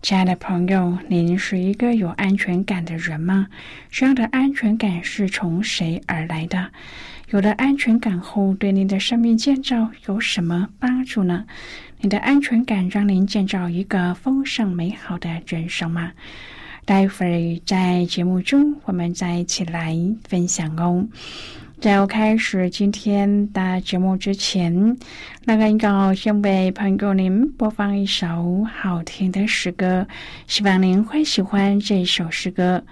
亲爱的朋友，您是一个有安全感的人吗？这样的安全感是从谁而来的？有了安全感后，对您的生命建造有什么帮助呢？你的安全感让您建造一个丰盛美好的人生吗？待会儿在节目中，我们再一起来分享哦。在我开始今天的节目之前，那个要先为朋友您播放一首好听的诗歌，希望您会喜欢这首诗歌。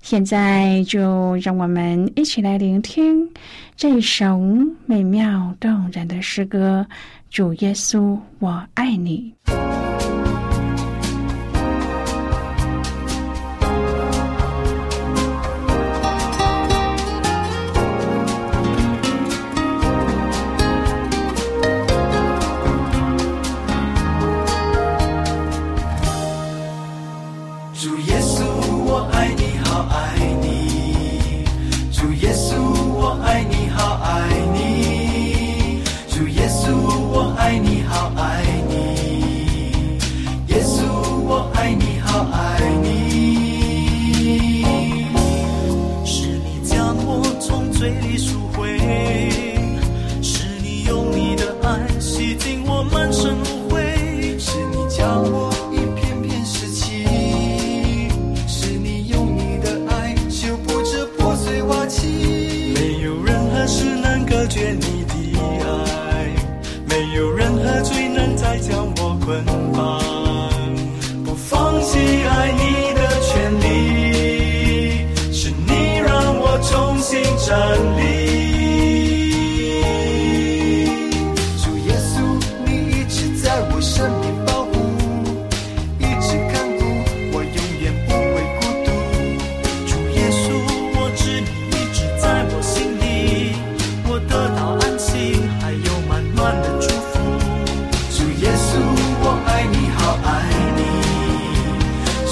现在就让我们一起来聆听这首美妙动人的诗歌《主耶稣，我爱你》。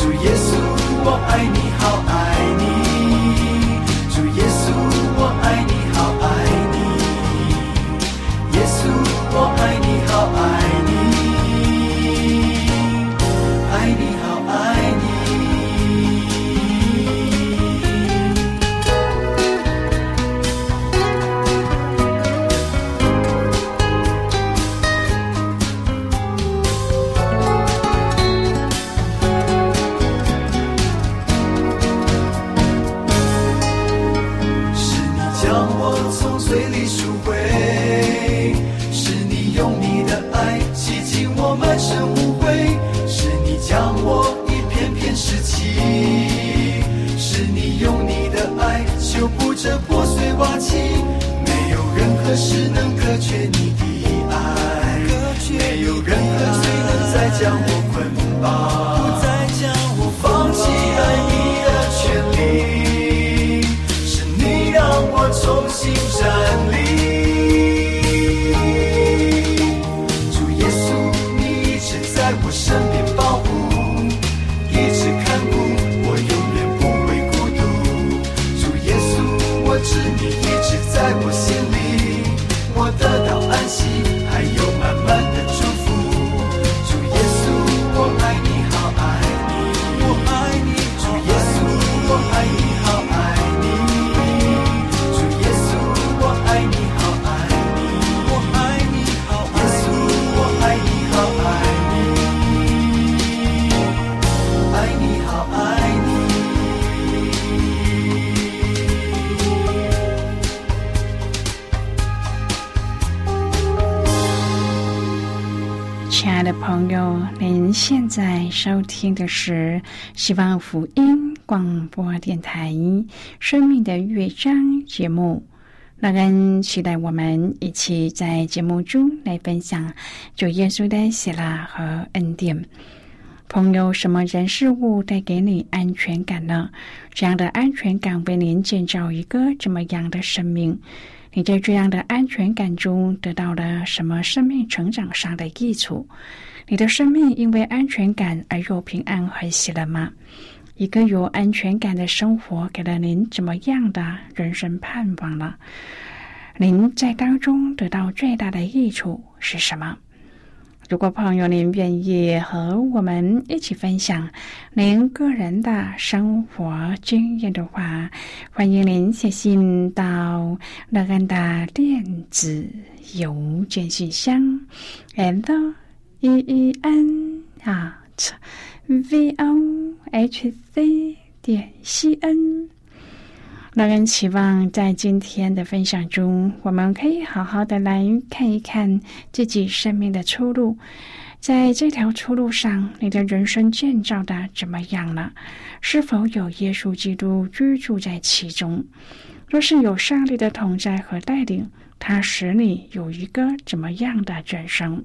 主耶稣，我爱你，好爱。是能隔绝。的朋友，您现在收听的是希望福音广播电台《生命的乐章》节目。那跟期待我们一起在节目中来分享主耶稣的喜乐和恩典。朋友，什么人事物带给你安全感呢？这样的安全感为您建造一个怎么样的生命？你在这样的安全感中得到了什么生命成长上的益处？你的生命因为安全感而又平安和喜了吗？一个有安全感的生活给了您怎么样的人生盼望呢？您在当中得到最大的益处是什么？如果朋友您愿意和我们一起分享您个人的生活经验的话，欢迎您写信到乐安的电子邮件信箱：l e e n at v o h c 点 c n。那人期望在今天的分享中，我们可以好好的来看一看自己生命的出路。在这条出路上，你的人生建造的怎么样了？是否有耶稣基督居住在其中？若是有上帝的同在和带领，他使你有一个怎么样的人生？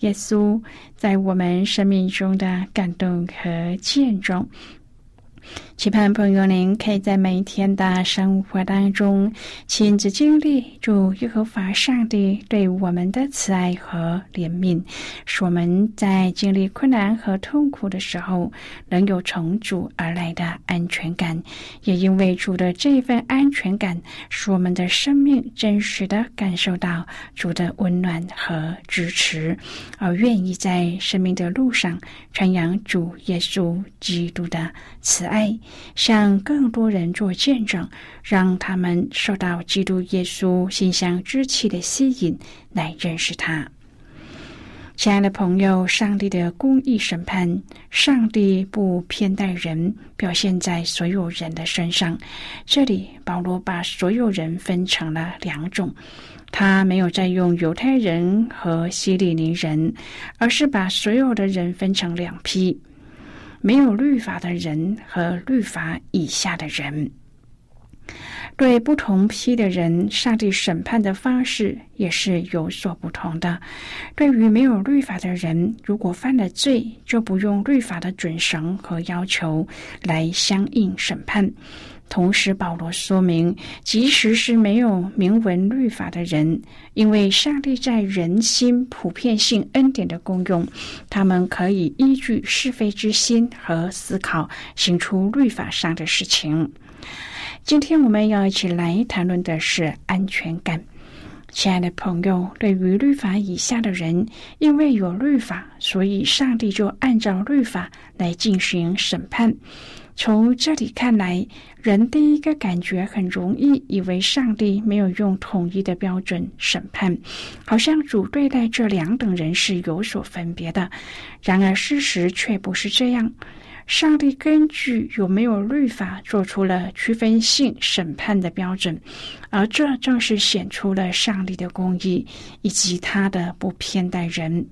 耶稣在我们生命中的感动和见证。期盼朋友，您可以在每一天的生活当中亲自经历主耶和华上帝对我们的慈爱和怜悯，使我们在经历困难和痛苦的时候，能有从主而来的安全感。也因为主的这份安全感，使我们的生命真实的感受到主的温暖和支持，而愿意在生命的路上传扬主耶稣基督的慈爱。向更多人做见证，让他们受到基督耶稣馨香之气的吸引，来认识他。亲爱的朋友，上帝的公义审判，上帝不偏待人，表现在所有人的身上。这里，保罗把所有人分成了两种，他没有再用犹太人和希利尼人，而是把所有的人分成两批。没有律法的人和律法以下的人，对不同批的人，上帝审判的方式也是有所不同的。对于没有律法的人，如果犯了罪，就不用律法的准绳和要求来相应审判。同时，保罗说明，即使是没有明文律法的人，因为上帝在人心普遍性恩典的功用，他们可以依据是非之心和思考，行出律法上的事情。今天我们要一起来谈论的是安全感。亲爱的朋友，对于律法以下的人，因为有律法，所以上帝就按照律法来进行审判。从这里看来，人第一个感觉很容易以为上帝没有用统一的标准审判，好像主对待这两等人是有所分别的。然而事实却不是这样，上帝根据有没有律法做出了区分性审判的标准，而这正是显出了上帝的公义以及他的不偏待人。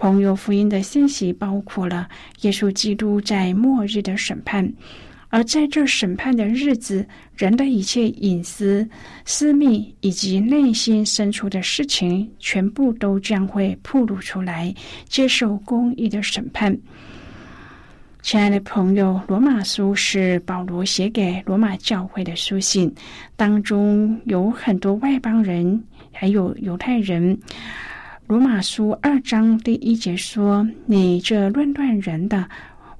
朋友福音的信息包括了耶稣基督在末日的审判，而在这审判的日子，人的一切隐私、私密以及内心深处的事情，全部都将会暴露出来，接受公义的审判。亲爱的朋友，罗马书是保罗写给罗马教会的书信，当中有很多外邦人，还有犹太人。罗马书二章第一节说：“你这论断人的，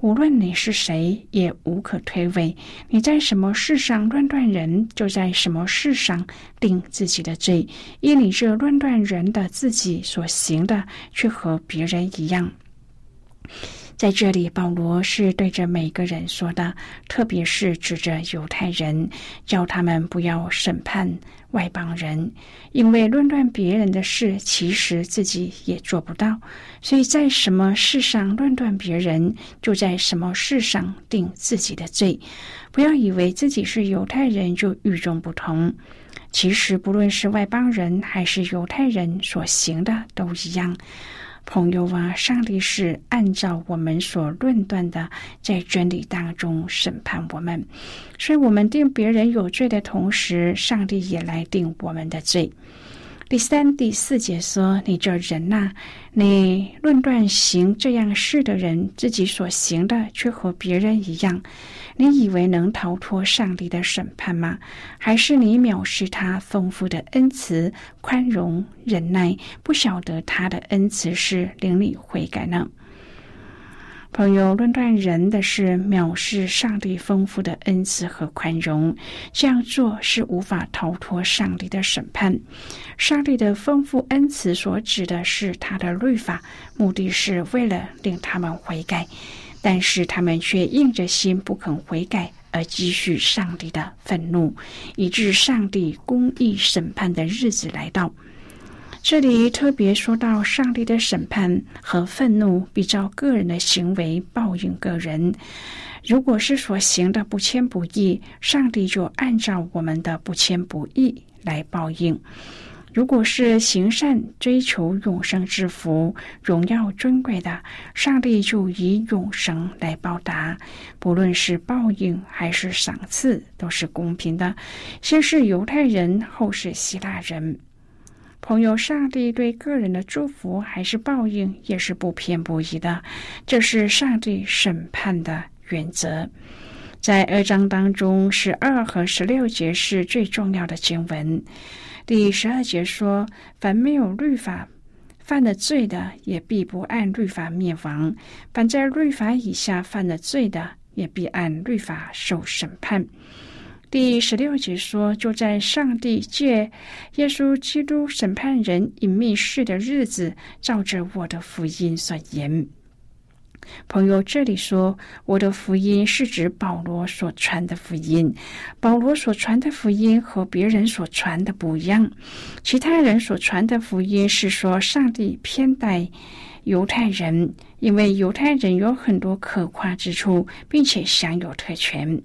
无论你是谁，也无可推诿。你在什么事上论断人，就在什么事上定自己的罪。因你这论断人的自己所行的，却和别人一样。”在这里，保罗是对着每个人说的，特别是指着犹太人，叫他们不要审判外邦人，因为论断别人的事，其实自己也做不到。所以在什么事上论断别人，就在什么事上定自己的罪。不要以为自己是犹太人就与众不同，其实不论是外邦人还是犹太人所行的都一样。朋友啊，上帝是按照我们所论断的，在真理当中审判我们，所以我们定别人有罪的同时，上帝也来定我们的罪。第三、第四节说：“你这人呐，你论断行这样事的人，自己所行的却和别人一样，你以为能逃脱上帝的审判吗？还是你藐视他丰富的恩慈、宽容、忍耐，不晓得他的恩慈是令你悔改呢？”朋友论断人的是藐视上帝丰富的恩慈和宽容，这样做是无法逃脱上帝的审判。上帝的丰富恩慈所指的是他的律法，目的是为了令他们悔改，但是他们却硬着心不肯悔改，而积蓄上帝的愤怒，以致上帝公义审判的日子来到。这里特别说到，上帝的审判和愤怒比照个人的行为报应个人。如果是所行的不谦不义，上帝就按照我们的不谦不义来报应；如果是行善、追求永生之福、荣耀尊贵的，上帝就以永生来报答。不论是报应还是赏赐，都是公平的。先是犹太人，后是希腊人。朋友，上帝对个人的祝福还是报应，也是不偏不倚的。这是上帝审判的原则。在二章当中，十二和十六节是最重要的经文。第十二节说：“凡没有律法犯了罪的，也必不按律法灭亡；凡在律法以下犯了罪的，也必按律法受审判。”第十六节说：“就在上帝借耶稣基督审判人隐秘事的日子，照着我的福音所言。”朋友，这里说我的福音是指保罗所传的福音。保罗所传的福音和别人所传的不一样。其他人所传的福音是说上帝偏待犹太人，因为犹太人有很多可夸之处，并且享有特权。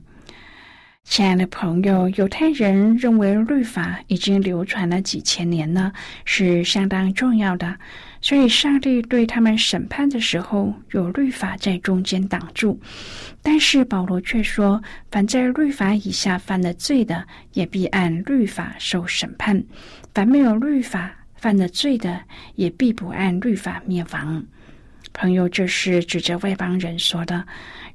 亲爱的朋友，犹太人认为律法已经流传了几千年了，是相当重要的。所以，上帝对他们审判的时候，有律法在中间挡住。但是保罗却说，凡在律法以下犯了罪的，也必按律法受审判；凡没有律法犯了罪的，也必不按律法灭亡。朋友，这是指着外邦人说的。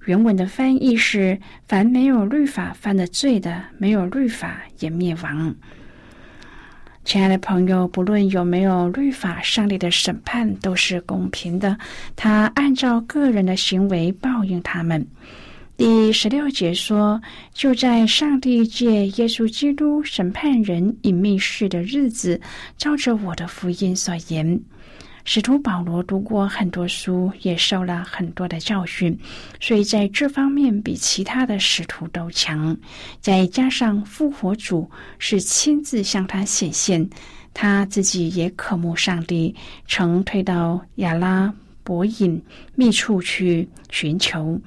原文的翻译是：“凡没有律法犯了罪的，没有律法也灭亡。”亲爱的朋友，不论有没有律法，上帝的审判都是公平的。他按照个人的行为报应他们。第十六节说：“就在上帝借耶稣基督审判人隐秘事的日子，照着我的福音所言。”使徒保罗读过很多书，也受了很多的教训，所以在这方面比其他的使徒都强。再加上复活主是亲自向他显现，他自己也渴慕上帝，曾退到亚拉伯隐密处去寻求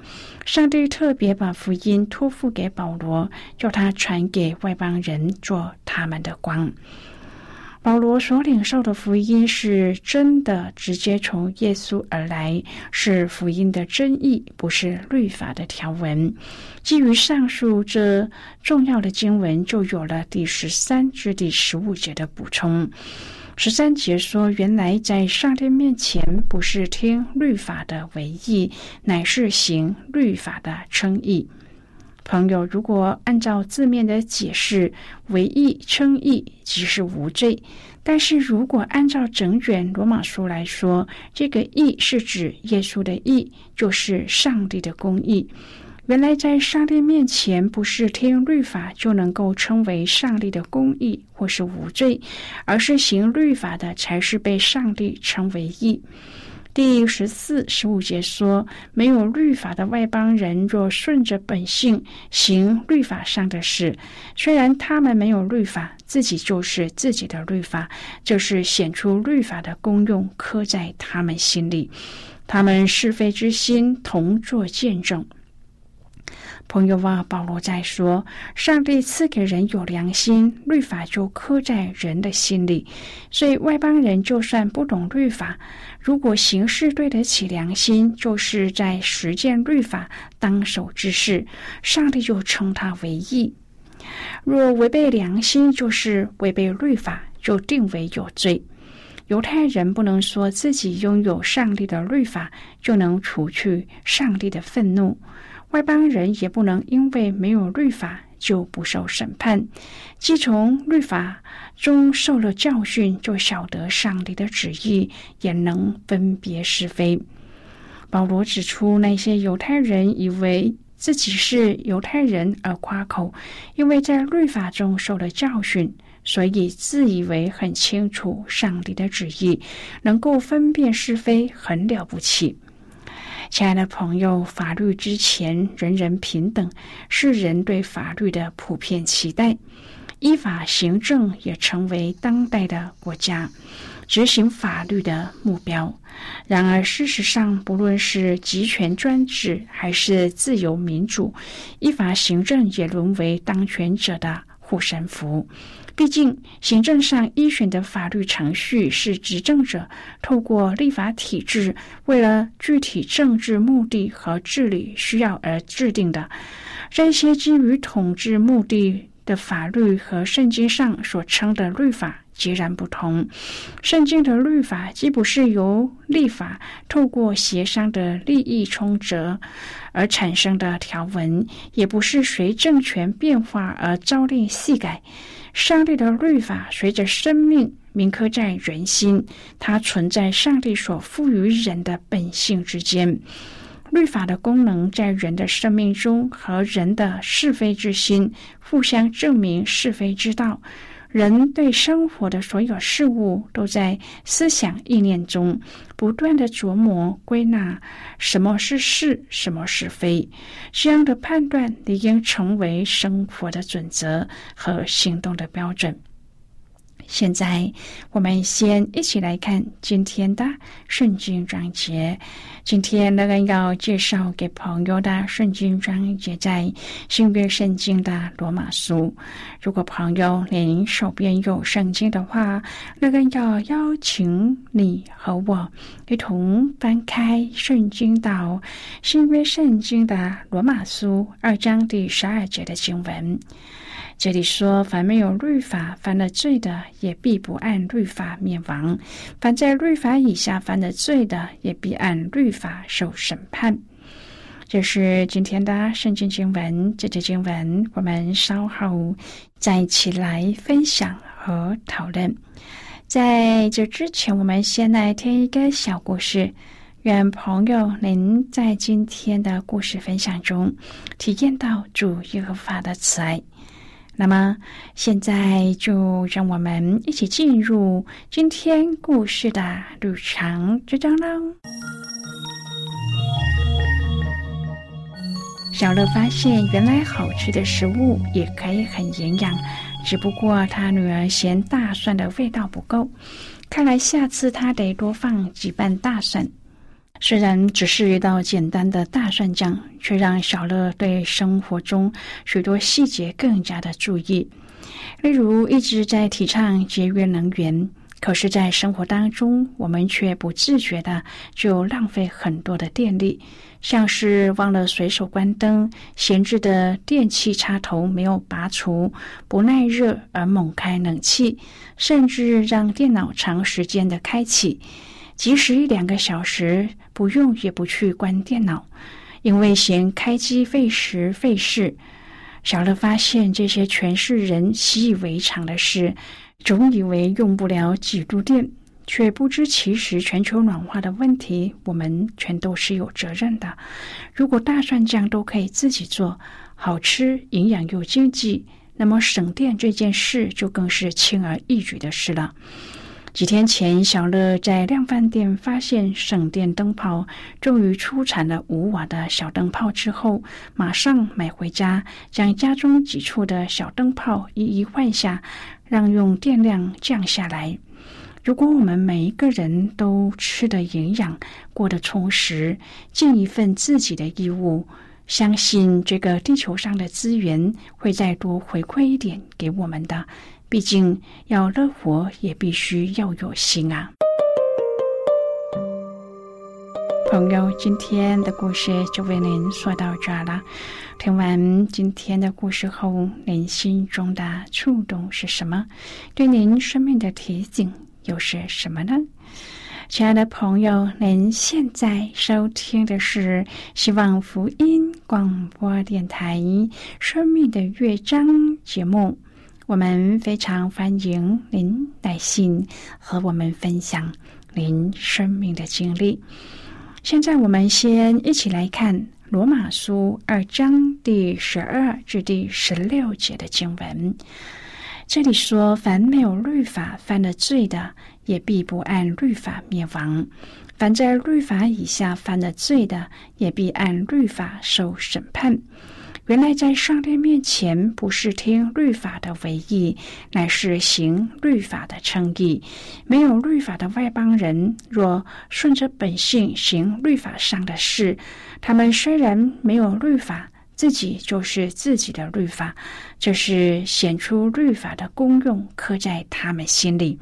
上帝，特别把福音托付给保罗，叫他传给外邦人，做他们的光。保罗所领受的福音是真的，直接从耶稣而来，是福音的真意，不是律法的条文。基于上述这重要的经文，就有了第十三至第十五节的补充。十三节说：“原来在上帝面前，不是听律法的唯义，乃是行律法的称义。”朋友，如果按照字面的解释，为义称义即是无罪；但是如果按照整卷罗马书来说，这个义是指耶稣的义，就是上帝的公义。原来在上帝面前，不是听律法就能够称为上帝的公义或是无罪，而是行律法的才是被上帝称为义。第十四、十五节说：“没有律法的外邦人，若顺着本性行律法上的事，虽然他们没有律法，自己就是自己的律法，就是显出律法的功用，刻在他们心里。他们是非之心，同作见证。”朋友啊，保罗在说：“上帝赐给人有良心，律法就刻在人的心里。所以外邦人就算不懂律法，如果行事对得起良心，就是在实践律法当守之事，上帝就称他为义；若违背良心，就是违背律法，就定为有罪。犹太人不能说自己拥有上帝的律法，就能除去上帝的愤怒。”外邦人也不能因为没有律法就不受审判，既从律法中受了教训，就晓得上帝的旨意，也能分别是非。保罗指出，那些犹太人以为自己是犹太人而夸口，因为在律法中受了教训，所以自以为很清楚上帝的旨意，能够分辨是非，很了不起。亲爱的朋友，法律之前人人平等，是人对法律的普遍期待。依法行政也成为当代的国家执行法律的目标。然而，事实上，不论是集权专制还是自由民主，依法行政也沦为当权者的护身符。毕竟，行政上依循的法律程序是执政者透过立法体制，为了具体政治目的和治理需要而制定的。这些基于统治目的的法律和圣经上所称的律法截然不同。圣经的律法既不是由立法透过协商的利益冲折而产生的条文，也不是随政权变化而朝令夕改。上帝的律法随着生命铭刻在人心，它存在上帝所赋予人的本性之间。律法的功能在人的生命中和人的是非之心互相证明是非之道。人对生活的所有事物都在思想意念中不断的琢磨归纳，什么是是，什么是非。这样的判断理应成为生活的准则和行动的标准。现在，我们先一起来看今天的圣经章节。今天那个要介绍给朋友的圣经章节在新约圣经的罗马书。如果朋友您手边有圣经的话，那个要邀请你和我一同翻开圣经到新约圣经的罗马书二章第十二节的经文。这里说：“凡没有律法犯了罪的，也必不按律法灭亡；凡在律法以下犯了罪的，也必按律法受审判。”这是今天的圣经经文。这节经文我们稍后再一起来分享和讨论。在这之前，我们先来听一个小故事。愿朋友您在今天的故事分享中体验到主耶和华的慈爱。那么，现在就让我们一起进入今天故事的旅程之中喽。小乐发现，原来好吃的食物也可以很营养，只不过他女儿嫌大蒜的味道不够，看来下次他得多放几瓣大蒜。虽然只是一道简单的大蒜酱，却让小乐对生活中许多细节更加的注意。例如，一直在提倡节约能源，可是，在生活当中，我们却不自觉的就浪费很多的电力，像是忘了随手关灯、闲置的电器插头没有拔除、不耐热而猛开冷气，甚至让电脑长时间的开启。即使一两个小时不用，也不去关电脑，因为嫌开机费时费事。小乐发现这些全是人习以为常的事，总以为用不了几度电，却不知其实全球暖化的问题，我们全都是有责任的。如果大蒜酱都可以自己做，好吃、营养又经济，那么省电这件事就更是轻而易举的事了。几天前，小乐在量贩店发现省电灯泡终于出产了五瓦的小灯泡之后，马上买回家，将家中几处的小灯泡一一换下，让用电量降下来。如果我们每一个人都吃得营养，过得充实，尽一份自己的义务，相信这个地球上的资源会再多回馈一点给我们的。毕竟要乐活，也必须要有心啊！朋友，今天的故事就为您说到这了。听完今天的故事后，您心中的触动是什么？对您生命的提醒又是什么呢？亲爱的朋友，您现在收听的是希望福音广播电台《生命的乐章》节目。我们非常欢迎您来信和我们分享您生命的经历。现在，我们先一起来看《罗马书》二章第十二至第十六节的经文。这里说：“凡没有律法犯了罪的，也必不按律法灭亡；凡在律法以下犯了罪的，也必按律法受审判。”原来在上帝面前，不是听律法的唯义，乃是行律法的称义。没有律法的外邦人，若顺着本性行律法上的事，他们虽然没有律法，自己就是自己的律法。这是显出律法的功用，刻在他们心里。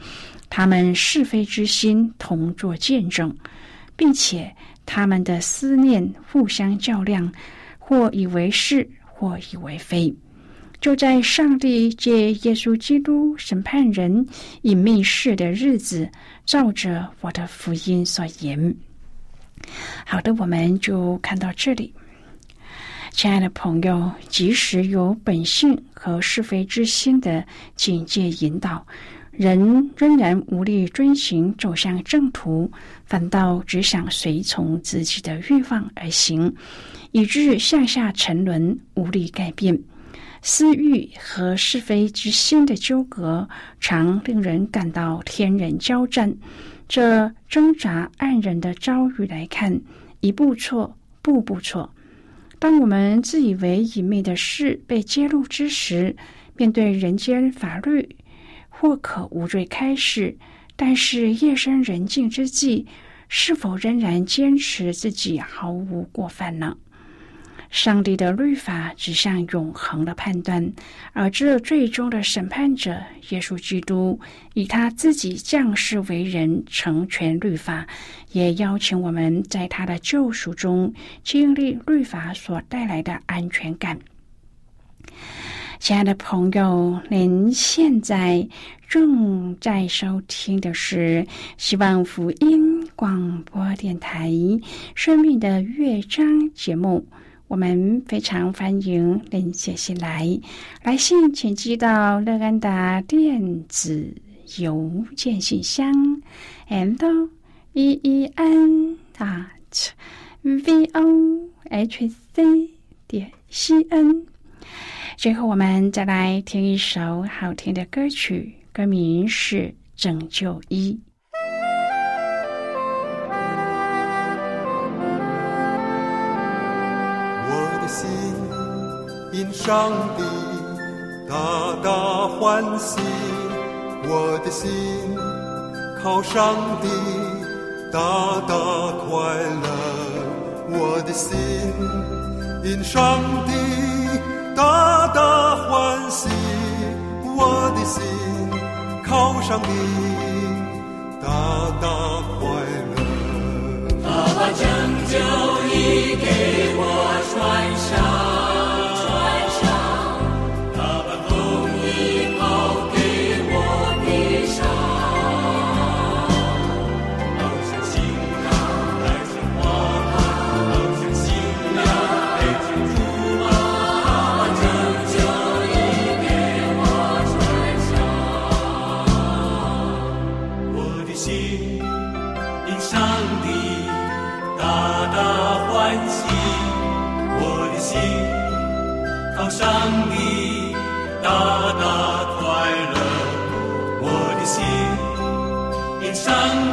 他们是非之心同作见证，并且他们的思念互相较量。或以为是，或以为非，就在上帝借耶稣基督审判人隐秘事的日子，照着我的福音所言。好的，我们就看到这里。亲爱的朋友，即使有本性和是非之心的警戒引导。人仍然无力遵循，走向正途，反倒只想随从自己的欲望而行，以致向下沉沦，无力改变。私欲和是非之心的纠葛，常令人感到天人交战。这挣扎按人的遭遇来看，一步错，步步错。当我们自以为隐秘的事被揭露之时，面对人间法律。或可无罪开释，但是夜深人静之际，是否仍然坚持自己毫无过犯呢？上帝的律法指向永恒的判断，而这最终的审判者耶稣基督，以他自己降世为人，成全律法，也邀请我们在他的救赎中经历律法所带来的安全感。亲爱的朋友，您现在正在收听的是希望福音广播电台《生命的乐章》节目。我们非常欢迎您写信来，来信请寄到乐安达电子邮件信箱，and e e n dot v o h c 点 c n。最后，我们再来听一首好听的歌曲，歌名是《拯救一》。我的心因上帝大大欢喜，我的心靠上帝大大快乐，我的心因上帝。大大欢喜，我的心靠上你，大大快乐。他把拯救衣给我穿上。心因上帝大大欢喜我的心。靠上帝大大快乐我的心因上帝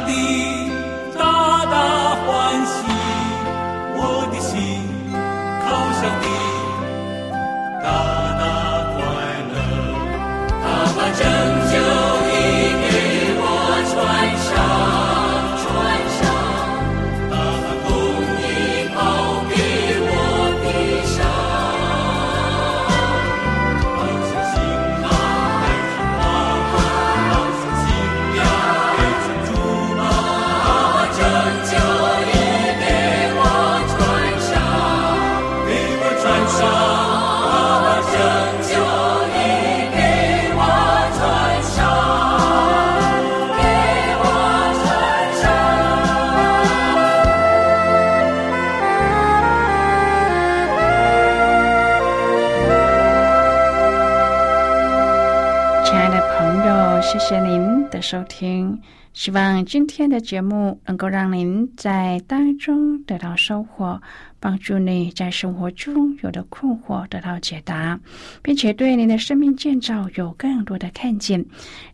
听。希望今天的节目能够让您在当中得到收获，帮助你在生活中有的困惑得到解答，并且对您的生命建造有更多的看见，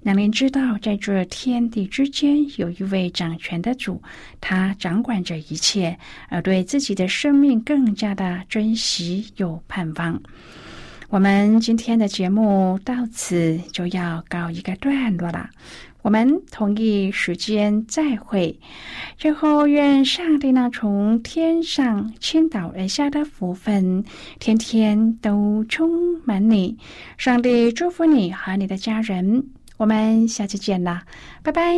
让您知道在这天地之间有一位掌权的主，他掌管着一切，而对自己的生命更加的珍惜有盼望。我们今天的节目到此就要告一个段落了，我们同一时间再会。最后，愿上帝那从天上倾倒而下的福分，天天都充满你。上帝祝福你和你的家人。我们下期见啦，拜拜。